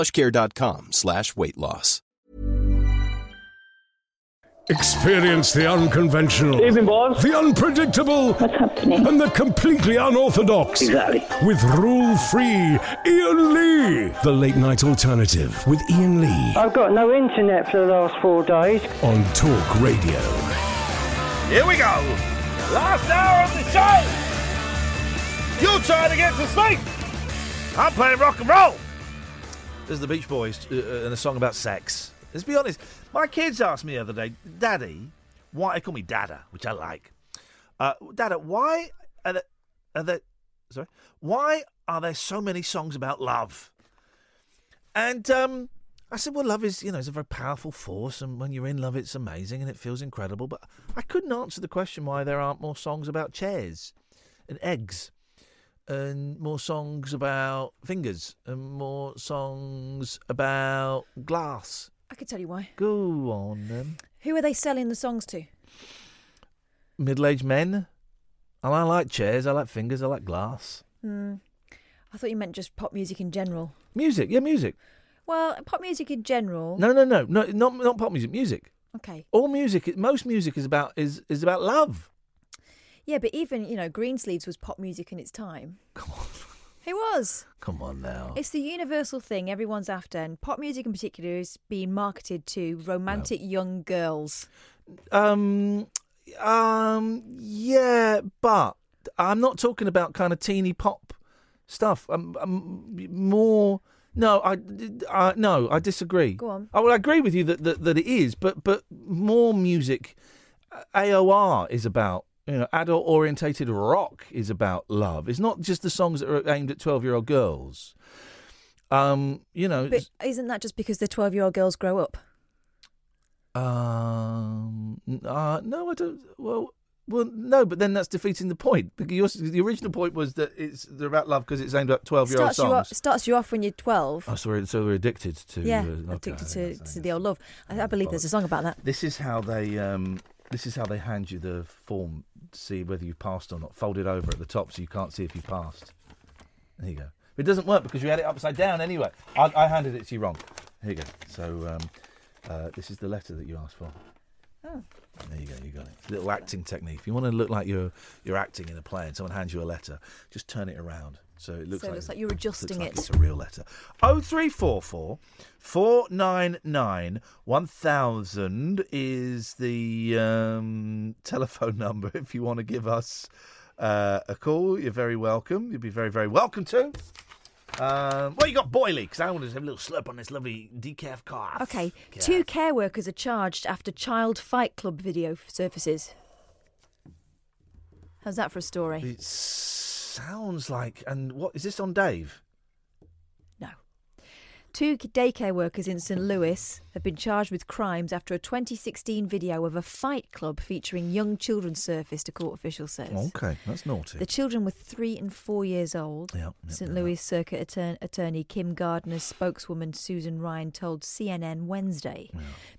plushcare.com slash weight loss. Experience the unconventional, Evening, boss. the unpredictable, What's happening? and the completely unorthodox. Exactly. With rule free Iain Lee. The late night alternative with Iain Lee I've got no internet for the last four days. on Talk Radio. Here we go. Last hour of the show. You're trying to get to sleep. I'm playing rock and roll. This is the Beach Boys uh, uh, and a song about sex. Let's be honest. My kids asked me the other day, Daddy, why they call me Dada, which I like. Uh, Dada, why are there, are there, sorry, why are there so many songs about love? And um, I said, well, love is, you know, it's a very powerful force, and when you're in love, it's amazing and it feels incredible. But I couldn't answer the question why there aren't more songs about chairs and eggs, and more songs about fingers, and more songs about glass. I could tell you why. Go on, then. Who are they selling the songs to? Middle-aged men. And I like chairs. I like fingers. I like glass. Hmm. I thought you meant just pop music in general. Music, yeah, music. Well, pop music in general. No, no, no, no, not not pop music. Music. Okay. All music. Most music is about is is about love. Yeah, but even you know, Greensleeves was pop music in its time. Come on, It was. come on now. It's the universal thing everyone's after, and pop music in particular is being marketed to romantic young girls. Um, um, yeah, but I'm not talking about kind of teeny pop stuff. Um, um more. No, I, I no, I disagree. Go on. I will agree with you that, that that it is, but but more music. AOR is about you know adult orientated rock is about love. It's not just the songs that are aimed at twelve year old girls. Um, you know, But isn't that just because the twelve-year-old girls grow up? Um, uh, no, I don't. Well, well, no, but then that's defeating the point. Because the original point was that it's they're about love because it's aimed at twelve-year-old starts you off, songs. starts you off when you're twelve. Oh, so we're, so we're addicted to. yeah, uh, addicted to, to the old love. I, I believe there's a song about that. This is how they. Um, this is how they hand you the form see whether you've passed or not. Folded over at the top so you can't see if you passed. There you go. It doesn't work because you had it upside down anyway. I, I handed it to you wrong. Here you go. So um, uh, this is the letter that you asked for. Oh. There you go, you got it. Little acting technique. If you want to look like you're you're acting in a play and someone hands you a letter, just turn it around so it looks So it like looks like you're adjusting looks like it. It's a real letter. Oh three four four four nine nine one thousand is the um, telephone number. If you want to give us uh, a call, you're very welcome. You'll be very very welcome to. Um, well, you got boilie because I want to have a little slurp on this lovely decaf coffee. Okay, two care workers are charged after child fight club video surfaces. How's that for a story? It sounds like. And what is this on Dave? No. Two daycare workers in St. Louis have been charged with crimes after a 2016 video of a fight club featuring young children surfaced, a court official says. Okay, that's naughty. The children were three and four years old. Yep, yep, St. yep. Louis Circuit attorney, attorney Kim Gardner's spokeswoman Susan Ryan told CNN Wednesday.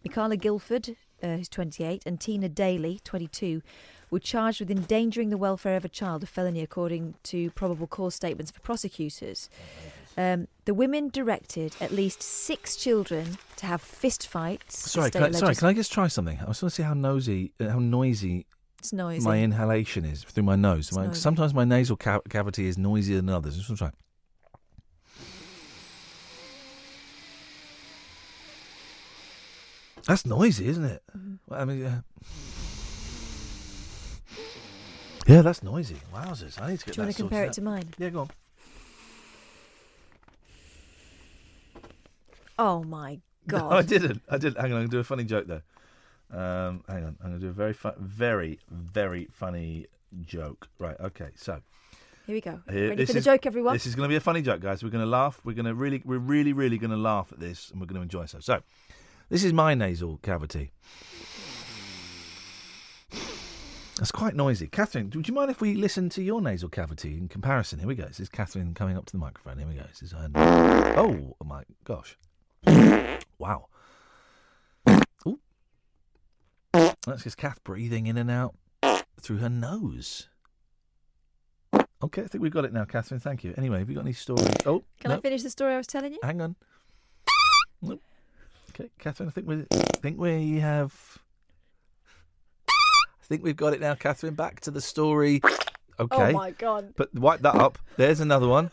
Mikala Guilford, uh, who's 28, and Tina Daly, 22, were charged with endangering the welfare of a child, a felony according to probable cause statements for prosecutors. Um, the women directed at least six children to have fist fights. Sorry, can I, sorry, can I just try something? I just want to see how nosy, uh, how noisy It's noisy. my inhalation is through my nose. My- sometimes my nasal ca- cavity is noisier than others. Just try. That's noisy, isn't it? Mm-hmm. I mean, yeah. Yeah, that's noisy. Wowzers! I need to get Do you want to compare it sorted to mine? Yeah, go on. Oh my god. No! I didn't. I didn't. Hang on, I'm gonna do a funny joke though. Um, hang on, I'm gonna do a very, fu- very, very funny joke. Right. Okay. So Here we go. here- Ready this for the is- joke, everyone? This is going to be a funny joke, guys. We're going to laugh. We're going to really, we're really, really going to laugh at this, and we're going to enjoy ourselves. So, this is my nasal cavity. That's quite noisy. Catherine, would you mind if we listen to your nasal cavity in comparison? Here we go. This is Catherine coming up to the microphone. Here we go. This is her. Oh, oh, my gosh. Wow. Ooh. That's just Kath breathing in and out through her nose. Okay, I think we've got it now, Catherine. Thank you. Anyway, have you got any stories? Oh, Can no. I finish the story I was telling you? Hang on. Nope. Okay, Catherine. I think we I think we have. I think we've got it now, Catherine. Back to the story. Oh okay. Oh my god! But wipe that up. There's another one.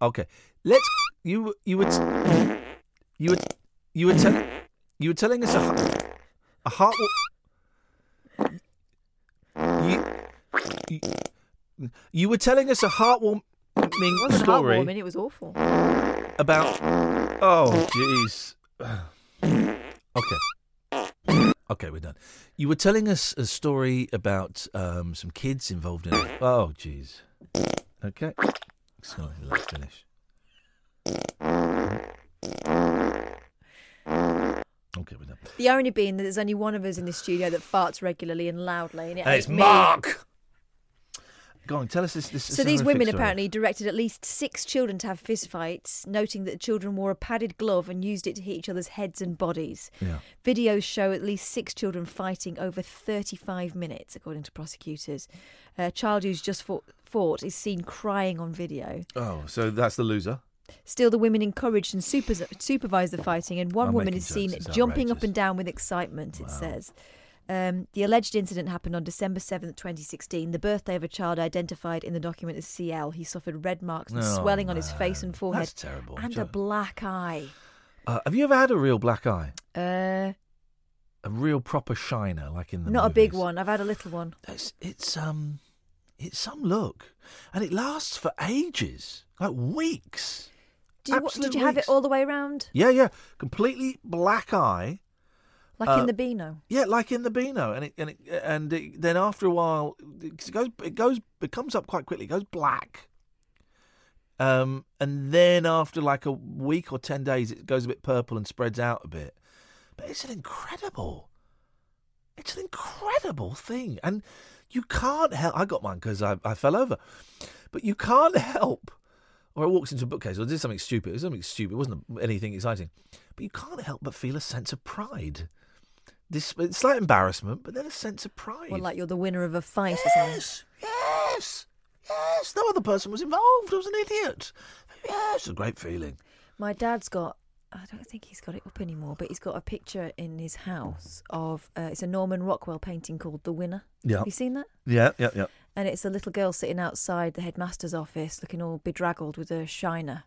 Okay. Let's. You you were t- you were you were telling you were telling us a heart a heart. You, you you were telling us a heartwarming It wasn't story heartwarming. It was awful. about. Oh, jeez. okay. Okay, we're done. You were telling us a story about um, some kids involved in it. Oh, jeez. Okay. So let's finish. Okay, we're done. The irony being that there's only one of us in the studio that farts regularly and loudly, and, it And ain't it's me. Mark. Go on, tell us this. this So these women story. apparently directed at least six children to have fistfights, noting that the children wore a padded glove and used it to hit each other's heads and bodies. Yeah. Videos show at least six children fighting over 35 minutes, according to prosecutors. A child who's just fought, fought is seen crying on video. Oh, so that's the loser. Still, the women encouraged and super- supervised the fighting, and one I'm woman is seen jumping up and down with excitement, it says. Um, the alleged incident happened on December 7th, 2016, the birthday of a child identified in the document as CL. He suffered red marks and Oh, swelling on his face and forehead. That's terrible. And a black eye. Uh, have you ever had a real black eye? Uh, A real proper shiner, like in the not a big one. I've had a little one. It's it's um, it's some look, and it lasts for ages, like weeks. Did you, did you have it all the way around? Yeah, yeah, completely black eye. Like Uh, in the Beano? Yeah, like in the Beano, and it and it, and it, then after a while, it goes it goes it comes up quite quickly. It goes black. Um, and then after like a week or ten days, it goes a bit purple and spreads out a bit. But it's an incredible, it's an incredible thing, and you can't help. I got mine because I I fell over, but you can't help. Or I walked into a bookcase or did something stupid. It was something stupid. It wasn't anything exciting, but you can't help but feel a sense of pride. This slight embarrassment, but then a sense of pride. Well, like you're the winner of a fight or something. yes, yes, yes. No other person was involved. I was an idiot. Yes, it's a great feeling. My dad's got. I don't think he's got it up anymore, but he's got a picture in his house of. Uh, it's a Norman Rockwell painting called The Winner. Yeah, Have you seen that? yeah, yeah, yeah. And it's a little girl sitting outside the headmaster's office, looking all bedraggled with a shiner.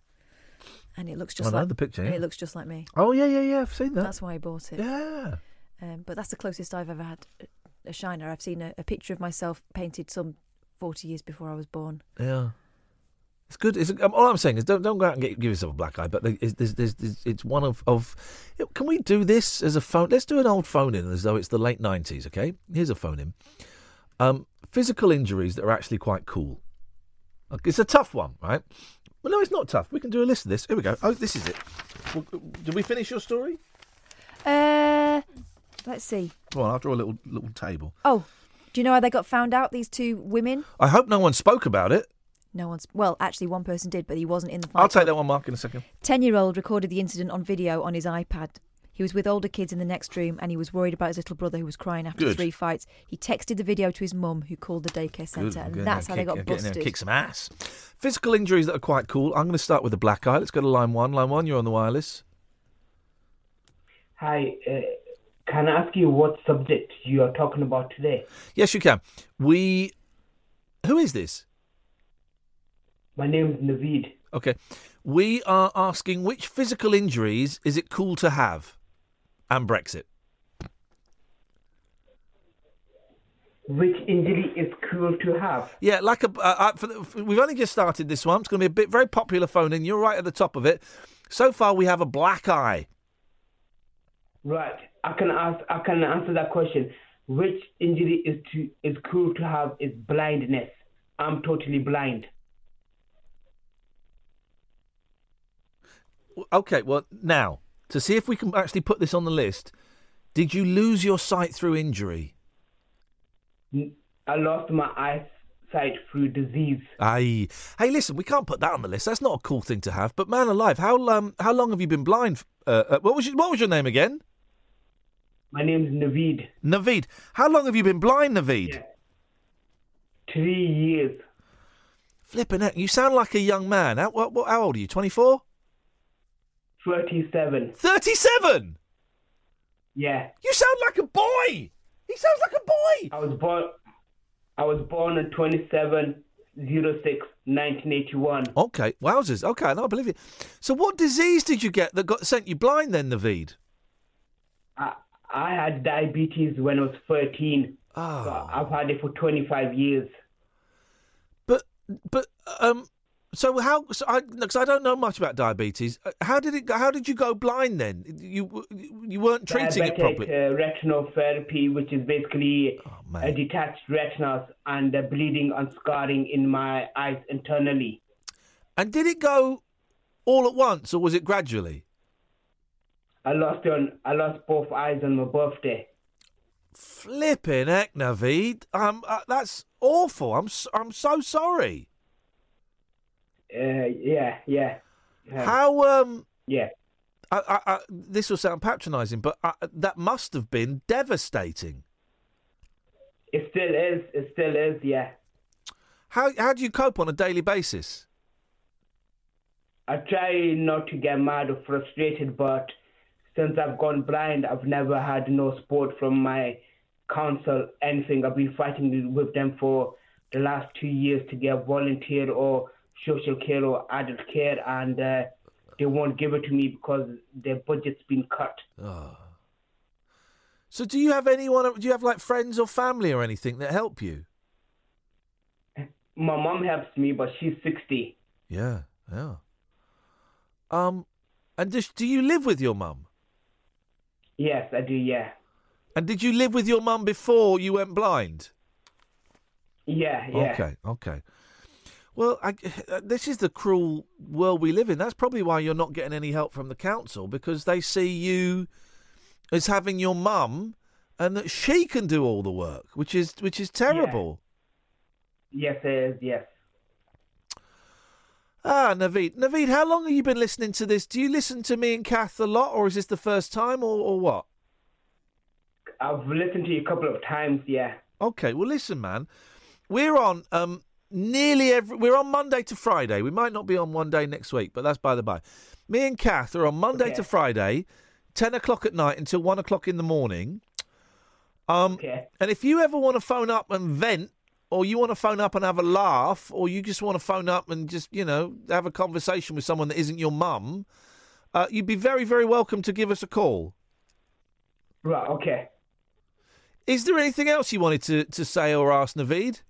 And it looks just I like the picture, yeah. it looks just like me. Oh yeah, yeah, yeah. I've seen that. That's why I bought it. yeah. Um, but that's the closest I've ever had a- shiner. I've seen a, a picture of myself painted some forty years before I was born. Yeah. It's good. It's, um, all I'm saying is don't don't go out and get, give yourself a black eye. But there's, there's, there's, it's one of of. Can we do this as a phone? Let's do an old phone in as though it's the late nineties. Okay, here's a phone in. Um, physical injuries that are actually quite cool. It's a tough one, right? Well, no, it's not tough. We can do a list of this. Here we go. Oh, this is it. Well, did we finish your story? Uh, let's see. Come on, I'll draw a little little table. Oh, do you know how they got found out? These two women. I hope no one spoke about it. No one's. Well, actually, one person did, but he wasn't in the fight. I'll take that one, Mark, in a second. Ten-year-old recorded the incident on video on his iPad. He was with older kids in the next room, and he was worried about his little brother who was crying after Good. three fights. He texted the video to his mum, who called the daycare centre, I'm and that's there, how they kick- got getting there busted. Kick some ass. Physical injuries that are quite cool. I'm going to start with the black eye. Let's go to line one. Line one, you're on the wireless. Hi, uh, can I ask you what subject you are talking about today? Yes, you can. We. Who is this? My name's Naveed. Okay. We are asking which physical injuries is it cool to have? And Brexit. Which injury is cool to have? Yeah, like a. Uh, uh, for the, we've only just started this one. It's going to be a bit very popular phone in. You're right at the top of it. So far, we have a black eye. Right. I can ask. I can answer that question. Which injury is to is cool to have is blindness. I'm totally blind. Okay, well, now, to see if we can actually put this on the list, did you lose your sight through injury? I lost my eyesight through disease. Aye. Hey, listen, we can't put that on the list. That's not a cool thing to have. But man alive, how um, how long have you been blind? Uh, uh, what was your, what was your name again? My name's Naveed. Naveed. How long have you been blind, Naveed? Yeah. Three years. Flipping out. you sound like a young man. How, what, what, how old are you? 24? Thirty-seven. 37? Yeah. You sound like a boy! He sounds like a boy! I was born. I was born on 27 06 1981. Okay, wowzers. Okay, no, I believe you. So, what disease did you get that got sent you blind then, Naveed? I, I had diabetes when I was 13. Oh. So I've had it for 25 years. But, but, um, so how? So I, because I don't know much about diabetes. uh, How did it? How did you go blind then? You you weren't treating it properly. uh, retinopathy, which is basically Oh, a detached retinas and bleeding and scarring in my eyes internally. And did it go all at once, or was it gradually? I lost on I lost both eyes on my birthday. Flipping heck, Naveed. Um, uh, that's awful. I'm s- I'm so sorry. Uh, yeah, yeah. Uh, How um. Yeah. I, I, I, this will sound patronising, but uh, that must have been devastating. It still is. It still is. Yeah. How how do you cope on a daily basis? I try not to get mad or frustrated, but since I've gone blind, I've never had no support from my council, anything. I've been fighting with them for the last two years to get volunteer or social care or adult care, and uh, they won't give it to me because their budget's been cut. So do you have anyone? Do you have like friends or family or anything that help you? My mom helps me, but she's 60. Yeah, yeah. Um, and does, do you live with your mum? Yes, I do, yeah. And did you live with your mum before you went blind? Yeah, yeah. Okay, okay. Well, I, uh, this is the cruel world we live in. That's probably why you're not getting any help from the council because they see you as having your mum, and that she can do all the work, which is which is terrible. Yes, it is, yes. Ah, Naveed, Naveed, how long have you been listening to this? Do you listen to me and Kath a lot, or is this the first time, or, or what? I've listened to you a couple of times, yeah. Okay, well, listen, man. We're on um, nearly every. We're on Monday to Friday. We might not be on one day next week, but that's by the by. Me and Kath are on Monday Okay. to Friday, ten o'clock at night until one o'clock in the morning. Um, Okay. and if you ever want to phone up and vent, or you want to phone up and have a laugh, or you just want to phone up and just you know have a conversation with someone that isn't your mum, uh, you'd be very very welcome to give us a call. Right, okay. Is there anything else you wanted to, to say or ask Naveed?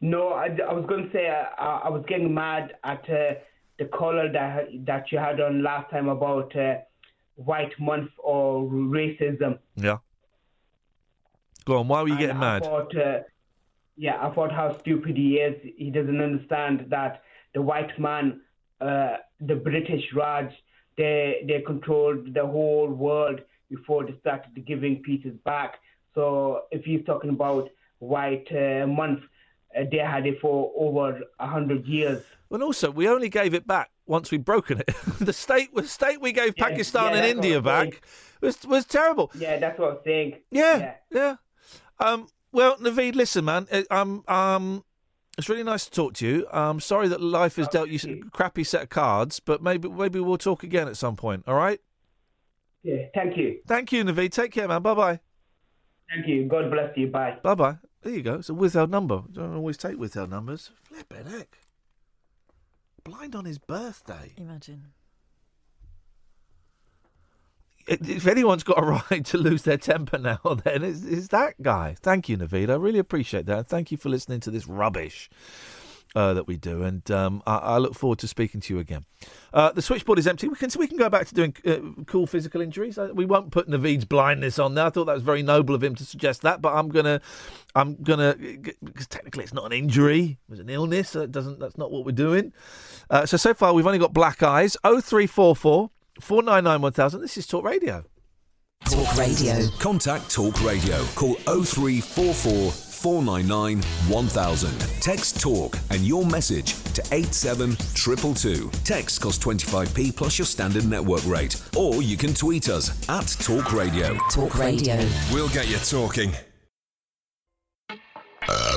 No, I, I was going to say uh, I, I was getting mad at uh, the caller that that you had on last time about uh, white month or racism. Yeah. Go on. Why were you And getting I mad? Thought, uh, yeah, I thought how stupid he is. He doesn't understand that the white man, uh, the British Raj, they they controlled the whole world before they started giving pieces back. So if he's talking about white uh, month, uh, they had it for over a hundred years. And also, we only gave it back once we'd broken it. the state, the state we gave Yeah, Pakistan yeah, and India back was was terrible. Yeah, that's what I'm saying. Yeah, yeah. Um, well, Naveed, listen, man. uh, Um, um, it's really nice to talk to you. I'm sorry that life has dealt you a crappy set of cards, but maybe maybe we'll talk again at some point. All right. Yeah, thank you. Thank you, Naveed. Take care, man. Bye bye. Thank you. God bless you. Bye. Bye bye. There you go. It's a withheld number. Don't always take withheld numbers. Flipping heck. blind on his birthday. Imagine. If anyone's got a right to lose their temper now, then it's, it's that guy. Thank you, Naveed. I really appreciate that. Thank you for listening to this rubbish uh, that we do, and um, I, I, look forward to speaking to you again. Uh, the switchboard is empty. We can we can go back to doing uh, cool physical injuries. Uh, we won't put Naveed's blindness on there. I thought that was very noble of him to suggest that, but I'm gonna I'm gonna because technically it's not an injury; it was an illness. So doesn't. That's not what we're doing. Uh, so so far we've only got black eyes. Oh three four four four nine nine one thousand. This is Talk Radio. Talk Radio. Contact Talk Radio. Call 0344 499 1000. Text talk and your message to 87222. Text costs 25p plus your standard network rate. Or you can tweet us at Talk Radio. Talk Radio. We'll get you talking. Uh,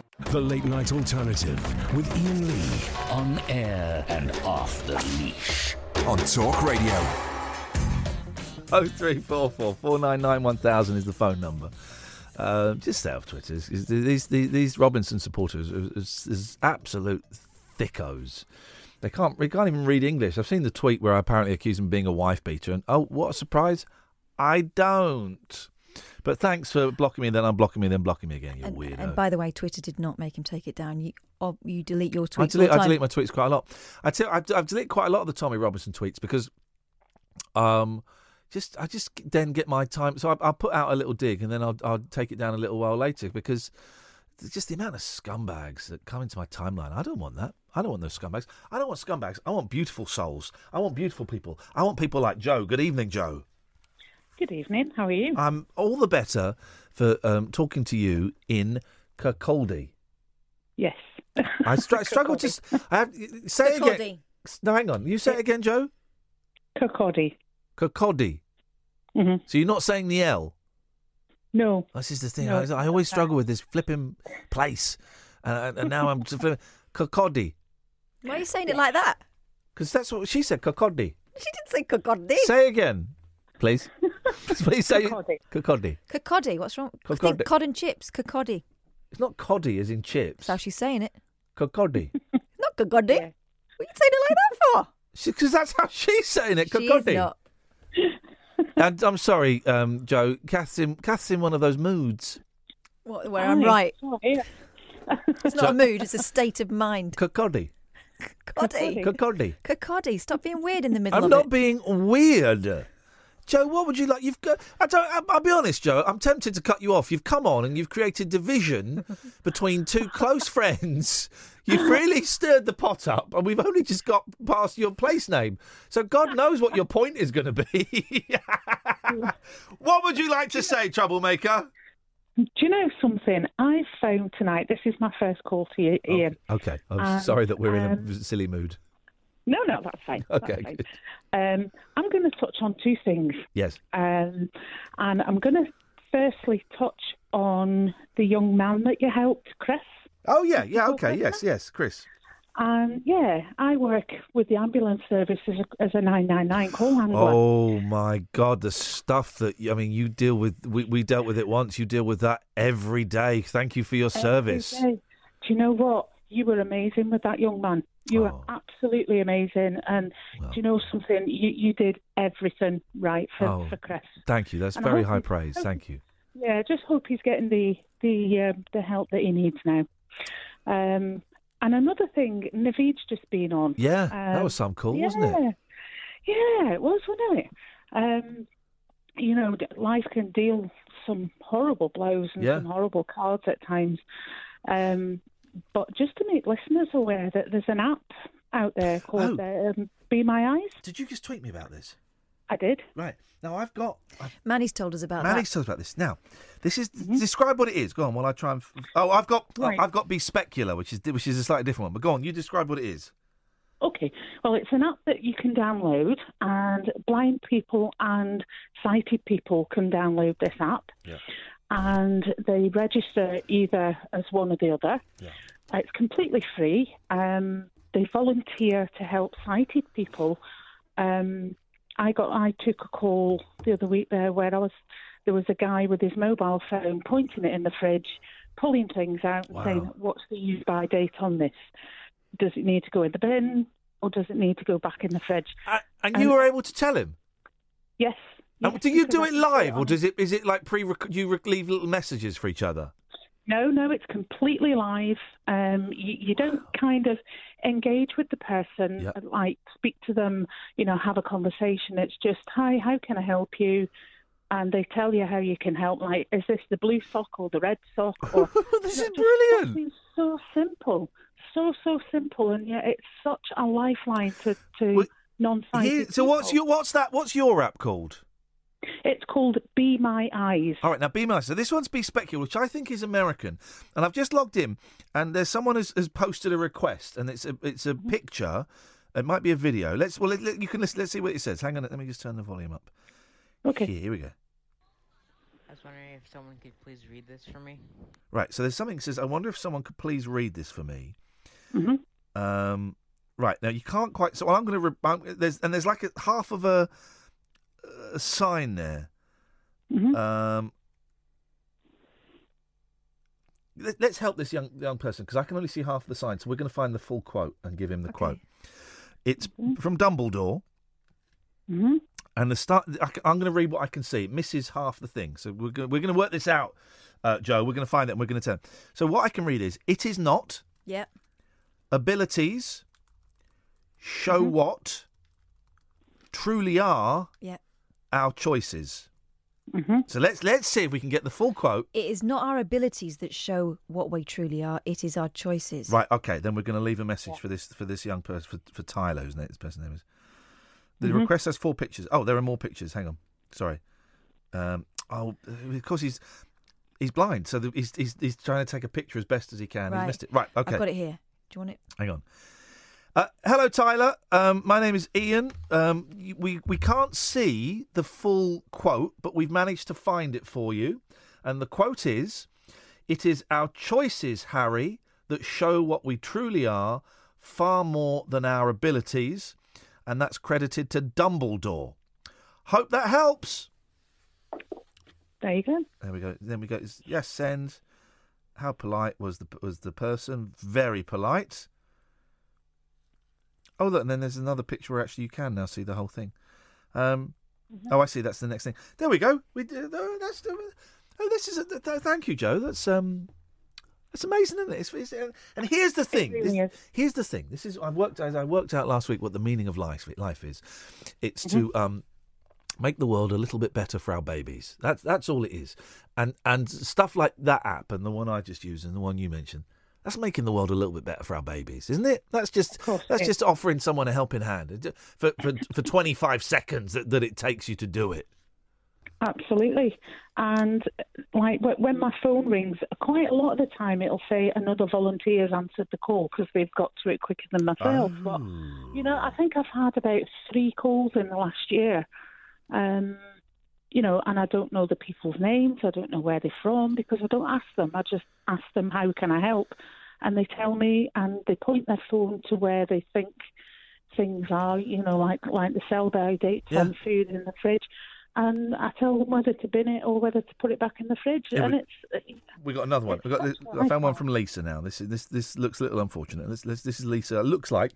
The Late Night Alternative with Iain Lee. On air and off the leash. On Talk Radio. Oh three four four four nine nine one thousand is the phone number. Uh, just stay off Twitter. These, these these Robinson supporters are, is absolute thickos. They can't they can't even read English. I've seen the tweet where I apparently accuse him of being a wife beater, and oh, what a surprise! I don't. But thanks for blocking me, then unblocking me, then blocking me again. You and, weirdo. And by the way, Twitter did not make him take it down. You oh, you delete your tweets. I delete, I delete my tweets quite a lot. I tell, I've, I've deleted quite a lot of the Tommy Robinson tweets because, um, just I just then get my time. So I, I'll put out a little dig and then I'll I'll take it down a little while later because just the amount of scumbags that come into my timeline. I don't want that. I don't want those scumbags. I don't want scumbags. I want beautiful souls. I want beautiful people. I want people like Joe. Good evening, Joe. Good evening. How are you? I'm all the better for um, talking to you in Kirkcaldy. Yes. I str- struggle to s- I have, say it again. No, hang on. You say it again, Joe. Kirkcaldy. Kirkcaldy. Mm-hmm. So you're not saying the L. No. This is the thing. No, I, I always struggle with this flipping place, and, and now I'm Kirkcaldy Why are you saying it like that? because that's what she said. Kirkcaldy. She didn't say Cocody. Say again, please. please say Kirkcaldy. Kirkaldy. Cocody. What's wrong? I Cocody. think cod and chips. Cocody. It's not coddy as in chips. That's how she's saying it. Kirkcaldy. Not Cocody. Yeah. What are you saying it like that for? Because that's how she's saying it. She is not. And I'm sorry, um, Joe. Kath's in, Kath's in one of those moods. What, where I'm Hi. right. Sorry. It's not a mood. It's a state of mind. Kirkcaldy. Cocody. Kirkcaldy. Cocody. Stop being weird in the middle I'm of not being weird. Joe, what would you like? You've got. I don't. I'll, I'll be honest, Joe. I'm tempted to cut you off. You've come on and you've created division between two close friends. You've really stirred the pot up, and we've only just got past your place name. So God knows what your point is going to be. what would you like to say, troublemaker? Do you know something? I phoned tonight. This is my first call to you, Iain. Okay. I'm Um, sorry that we're in a um, silly mood. No, no, that's fine. That's Okay, fine. Um, I'm going to touch on two things. Yes. Um, and I'm going to firstly touch on the young man that you helped, Chris. Oh yeah, yeah. Okay. Yes, yes, Chris. Um, yeah, I work with the ambulance service as a, as a 999 call handler. Oh my God, the stuff that I mean, you deal with. We, we dealt with it once. You deal with that every day. Thank you for your Every service. day. Do you know what? You were amazing with that young man. You Oh. were absolutely amazing. And do you know something? You you did everything right for, Oh, for Chris. Thank you. That's And very high praise. hope- Thank you. Yeah, I just hope he's getting the the um, the help that he needs now. Um, and another thing, Naveed's just been on. Yeah, that Um, was some cool, wasn't it? yeah. Yeah, it was, wasn't it? Um, you know, life can deal some horrible blows and Yeah. some horrible cards at times. Um, but just to make listeners aware that there's an app out there called Oh. um, Be My Eyes. Did you just tweet me about this? I did. Right now, I've got. I've, Manny's told us about Manny's that. told us about this. Now, this is describe what it is. Go on, while I try and. Oh, I've got. Right. I've got BeSpecular, which is which is a slightly different one. But go on, you describe what it is. Okay. Well, it's an app that you can download, and blind people and sighted people can download this app. Yeah. And they register either as one or the other. Yeah. It's completely free. Um, they volunteer to help sighted people. Um, I got I took a call the other week there where I was there was a guy with his mobile phone pointing it in the fridge, pulling things out and Wow. saying, "What's the use by date on this? Does it need to go in the bin or does it need to go back in the fridge?" And you were able to tell him. Yes. Yes, do you do it live, or does it is it like pre? You leave little messages for each other? No, no, it's completely live. Um, you, you don't kind of engage with the person, Yep. like speak to them, you know, have a conversation. It's just, hi, how can I help you? And they tell you how you can help. Like, is this the blue sock or the red sock? Or this is brilliant. So simple, so so simple, and yet it's such a lifeline to to non-sighted. Here- so what's your what's that? What's your app called? It's called Be My Eyes. All right, now be My Eyes. So this one's BeSpecular, which I think is American, and I've just logged in, and there's someone has, has posted a request, and it's a it's Mm-hmm. a picture. It might be a video. Let's well, let, let- you can listen. Let's see what it says. Hang on, let me just turn the volume up. Okay. Here, here we go. I was wondering if someone could please read this for me. Right. So there's something that says, I wonder if someone could please read this for me. Mm-hmm. Um, right now you can't quite. So I'm going to. Re- there's and there's like a half of a, a sign there. Mm-hmm. Um, let, us help this young young person because I can only see half of the sign. So we're going to find the full quote and give him the quote. It's from Dumbledore. Mm-hmm. And the start, I, am going to read what I can see. It misses half the thing, so we're going, we're going to work this out, uh, Joe. We're going to find it, and we're going to tell. So what I can read is: it is not Yep. abilities show what truly are Yep. Our choices. Mm-hmm. So let's let's see if we can get the full quote. It is not our abilities that show what we truly are. It is our choices. Right. Okay. Then we're going to leave a message for this for this young person for, for Tyler, isn't it? This person's name is. The Mhm. request has four pictures. Oh, there are more pictures. Hang on. Sorry. Um. Oh, of course he's he's blind, so the, he's, he's he's trying to take a picture as best as he can. He's Right. missed it. Right. Okay. I've got it here. Do you want it? Hang on. Uh, hello, Tyler. Um, my name is Iain. Um, we we can't see the full quote, but we've managed to find it for you. And the quote is: "It is our choices, Harry, that show what we truly are, far more than our abilities." And that's credited to Dumbledore. Hope that helps. There you go. There we go. Then we go. Yes, send. How polite was the was the person? Very polite. Oh look, and then there's another picture where actually you can now see the whole thing. Um, Oh, I see. That's the next thing. There we go. We. Oh, that's. Oh, this is. A, th- th- thank you, Joe. That's um. That's amazing, isn't it? It's, it's, uh, and here's the thing. really This- here's the thing. This is I've worked as I worked out last week what the meaning of life life is. It's to um make the world a little bit better for our babies. That's that's all it is. And and stuff like that app and the one I just used and the one you mentioned. That's making the world a little bit better for our babies, isn't it? That's just that's just offering someone a helping hand for for for 25 seconds that, that it takes you to do it. Absolutely. And like when my phone rings, quite a lot of the time it'll say another volunteer has answered the call because they've got to it quicker than myself. But you know, I think I've had about three calls in the last year. Um, you know, and I don't know the people's names. I don't know where they're from because I don't ask them. I just ask them how can I help, and they tell me, and they point their phone to where they think things are. You know, like like the sell by dates Yeah. on food in the fridge. And I tell them whether to bin it or whether to put it back in the fridge. Yeah, and we- it's We got another one. We got this, I found one from Lisa now. This is this this looks a little unfortunate. This this, this is Lisa. It looks like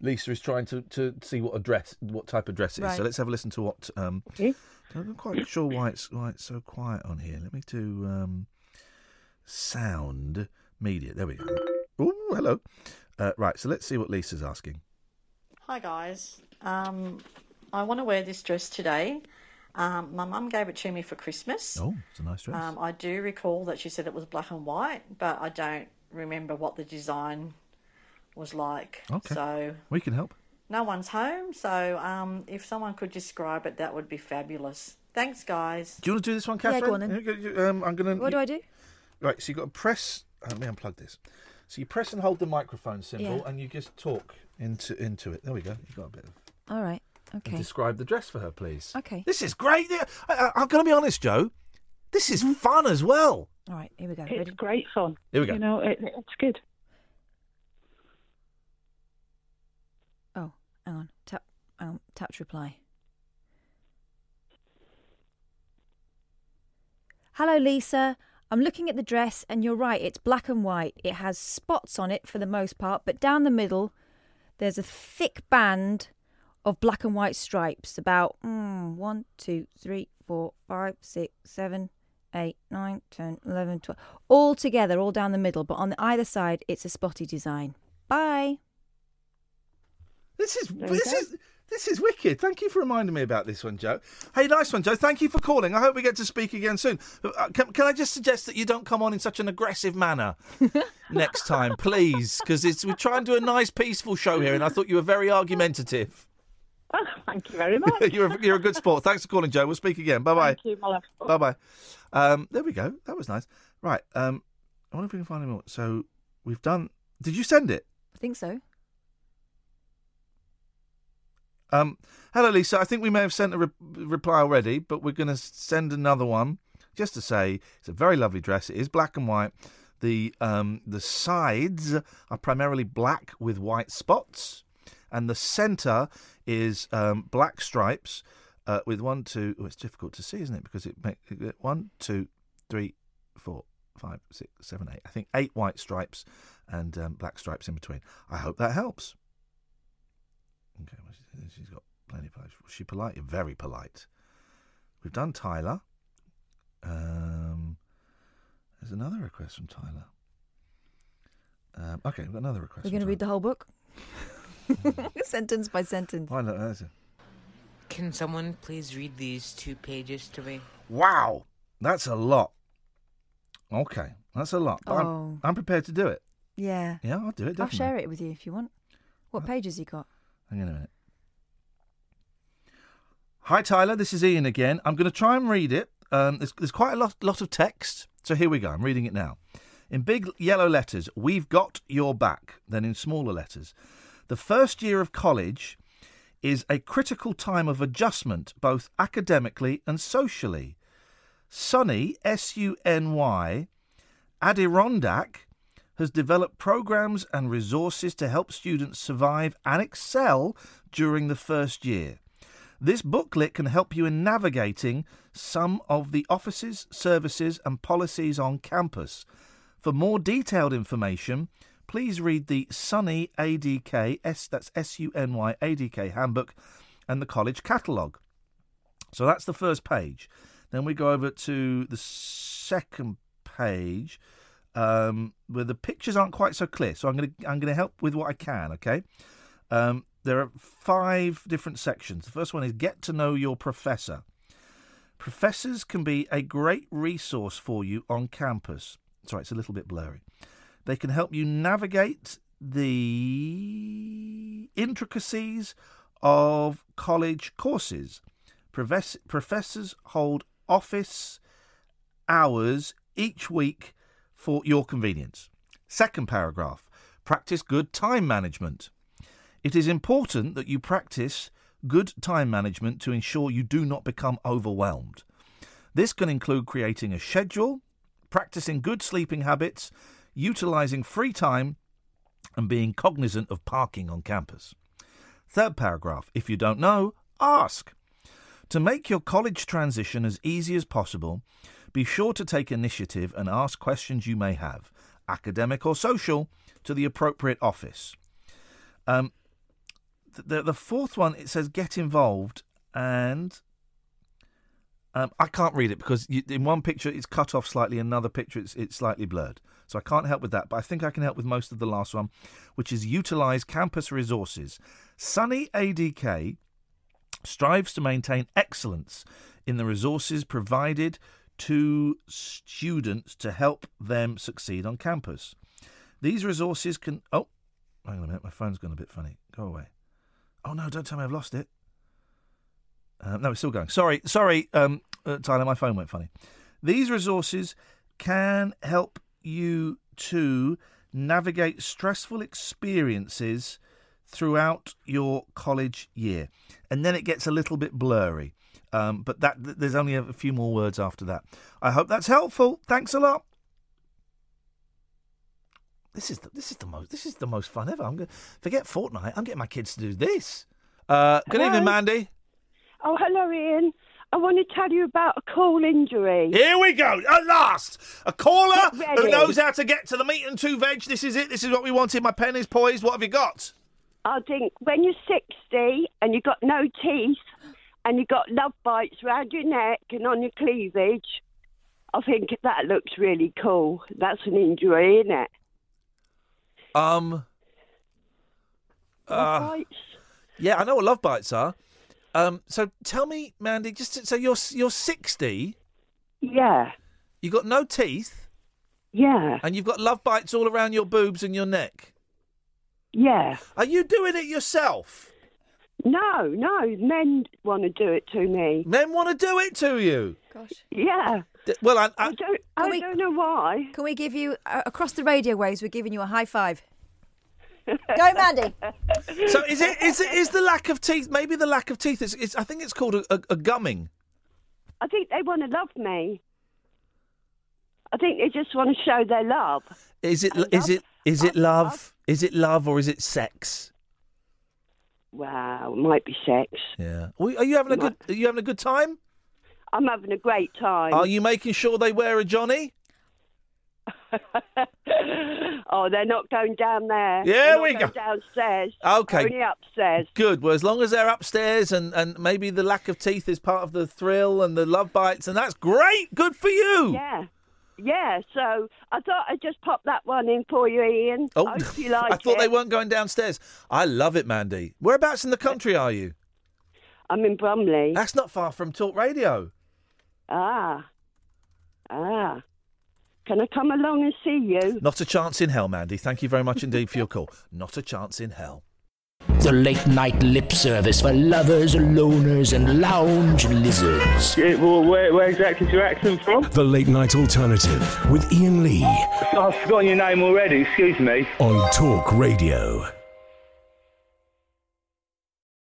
Lisa is trying to, to see what address what type of dress it is. Right. So let's have a listen to what. Um, Okay. I'm not quite sure why it's why it's so quiet on here. Let me do um, sound media. There we go. Oh, hello. Uh, right. So let's see what Lisa's asking. Hi guys. Um, I want to wear this dress today. Um, my mum gave it to me for Christmas. Oh, it's a nice dress. Um, I do recall that she said it was black and white, but I don't remember what the design was like. Okay. So we can help. no one's home, so um, if someone could describe it, that would be fabulous. Thanks, guys. Do you want to do this one, Catherine? Yeah, go on then. You go- you- Um, I'm gonna. What do I do? Right. So you've got to press. uh, Let me unplug this. So you press and hold the microphone symbol, Yeah. and you just talk into into it. There we go. You got a bit of. All right. And Describe the dress for her, please. Okay. This is great. I, I, I'm going to be honest, Joe. This is fun as well. All right. Here we go. It's Ready? great fun. Here we go. You know, it, it's good. Oh, hang on. Tap. Um, tap to reply. Hello, Lisa. I'm looking at the dress, and you're right. It's black and white. It has spots on it for the most part, but down the middle, there's a thick band of black and white stripes. About mm, one, two, three, four, five, six, seven, eight, nine, ten, eleven, twelve. All together, all down the middle, but on either side, it's a spotty design. Bye. This is this go. is this is wicked. Thank you for reminding me about this one, Joe. Hey, nice one, Joe. Thank you for calling. I hope we get to speak again soon. Uh, Can, can I just suggest that you don't come on in such an aggressive manner next time, please? Because we try and do a nice, peaceful show here, and I thought you were very argumentative. Oh, thank you very much. you're, a, you're a good sport. Thanks for calling, Joe. We'll speak again. Bye bye. Thank you, my love. Bye bye. Um, there we go. That was nice. Right. Um, I wonder if we can find any more. So we've done. Did you send it? I think so. Um, hello, Lisa. I think we may have sent a re- reply already, but we're going to send another one just to say it's a very lovely dress. It is black and white. The um, the sides are primarily black with white spots, and the centre is um, black stripes uh, with one, two. Oh, it's difficult to see, isn't it? Because it makes one, two, three, four, five, six, seven, eight. I think eight white stripes and um, black stripes in between. I hope that helps. Okay, well, she's- she's got plenty of polite. Was she polite? Very polite. We've done Tyler. Um, there's another request from Tyler. Um, okay, we've got another request. We're going to read the whole book, sentence by sentence. Why not? That's it. Can someone please read these two pages to me? Wow, that's a lot. Okay, that's a lot. But Oh. I'm, I'm prepared to do it. Yeah. Yeah, I'll do it. Definitely. I'll share it with you if you want. What pages you got? Hang on a minute. Hi, Tyler. This is Iain again. I'm going to try and read it. Um, there's, there's quite a lot, lot of text. So here we go. I'm reading it now. In big yellow letters, we've got your back. Then in smaller letters, the first year of college is a critical time of adjustment, both academically and socially. SUNY, S U N Y, Adirondack, has developed programs and resources to help students survive and excel during the first year. This booklet can help you in navigating some of the offices, services, and policies on campus. For more detailed information, please read the SUNY ADK, S, that's S U N Y ADK handbook, and the college catalogue. So that's the first page. Then we go over to the second page, um, where the pictures aren't quite so clear. So I'm going to I'm going to help with what I can. Okay. Um, there are five different sections. The first one is get to know your professor. Professors can be a great resource for you on campus. Sorry, it's a little bit blurry. They can help you navigate the intricacies of college courses. Profess- professors hold office hours each week for your convenience. Second paragraph practice good time management. It is important that you practice good time management to ensure you do not become overwhelmed. This can include creating a schedule, practicing good sleeping habits, utilizing free time, and being cognizant of parking on campus. Third paragraph if you don't know, ask. To make your college transition as easy as possible, be sure to take initiative and ask questions you may have, academic or social, to the appropriate office. Um, the, the fourth one, it says get involved, and um, I can't read it because you, in one picture it's cut off slightly, another picture it's, it's slightly blurred. So I can't help with that, but I think I can help with most of the last one, which is utilize campus resources. SUNY ADK strives to maintain excellence in the resources provided to students to help them succeed on campus. These resources can. Oh, hang on a minute, my phone's gone a bit funny. Go away. Oh no, don't tell me I've lost it. Um, no, it's still going. Sorry, sorry, um, uh, Tyler, my phone went funny. These resources can help you to navigate stressful experiences throughout your college year. And then it gets a little bit blurry. Um, but that there's only a, few more words after that. I hope that's helpful. Thanks a lot. This is the, this is the most this is the most fun ever. I'm gonna forget Fortnite. I'm getting my kids to do this. Uh, good evening, Mandy. Oh, hello, Iain. I want to tell you about a cool injury. Here we go. At last, a caller who knows how to get to the meat and two veg. This is it. This is what we wanted. My pen is poised. What have you got? I think when you're 60 and you've got no teeth and you've got love bites round your neck and on your cleavage, I think that looks really cool. That's an injury, isn't it? Um. Love uh, bites? Yeah, I know what love bites are. Um, so tell me, Mandy, just so you're you're sixty. Yeah. You got no teeth. Yeah. And you've got love bites all around your boobs and your neck. Yeah. Are you doing it yourself? No, no. Men want to do it to me. Men want to do it to you. Gosh. Yeah. D- Well, I, I, don't. I don't know why. Can we give you uh, across the radio waves? We're giving you a high five. Go, Mandy. so is it is it is the lack of teeth? Maybe the lack of teeth is. is I think it's called a, a, a gumming. I think they want to love me. I think they just want to show their love. Is it is love- it is it love? Is it love or is it sex? Wow, it might be sex. Yeah. Are you having a good? Are you having a good time? I'm having a great time. Are you making sure they wear a Johnny? oh, they're not going down there. Yeah, we go. downstairs. Okay. Only upstairs. Good. Well, as long as they're upstairs and, and maybe the lack of teeth is part of the thrill and the love bites, and that's great. Good for you. Yeah. Yeah, so I thought I'd just pop that one in for you, Iain. Oh, Hope you like I thought it. they weren't going downstairs. I love it, Mandy. Whereabouts in the country are you? I'm in Bromley. That's not far from Talk Radio. Ah. Ah. Can I come along and see you? Not a chance in hell, Mandy. Thank you very much indeed for your call. Not a chance in hell. The late night lip service for lovers, loners, and lounge lizards. well, where, where exactly is your accent from? The Late Night Alternative with Iain Lee I've forgotten your name already, excuse me. on Talk Radio.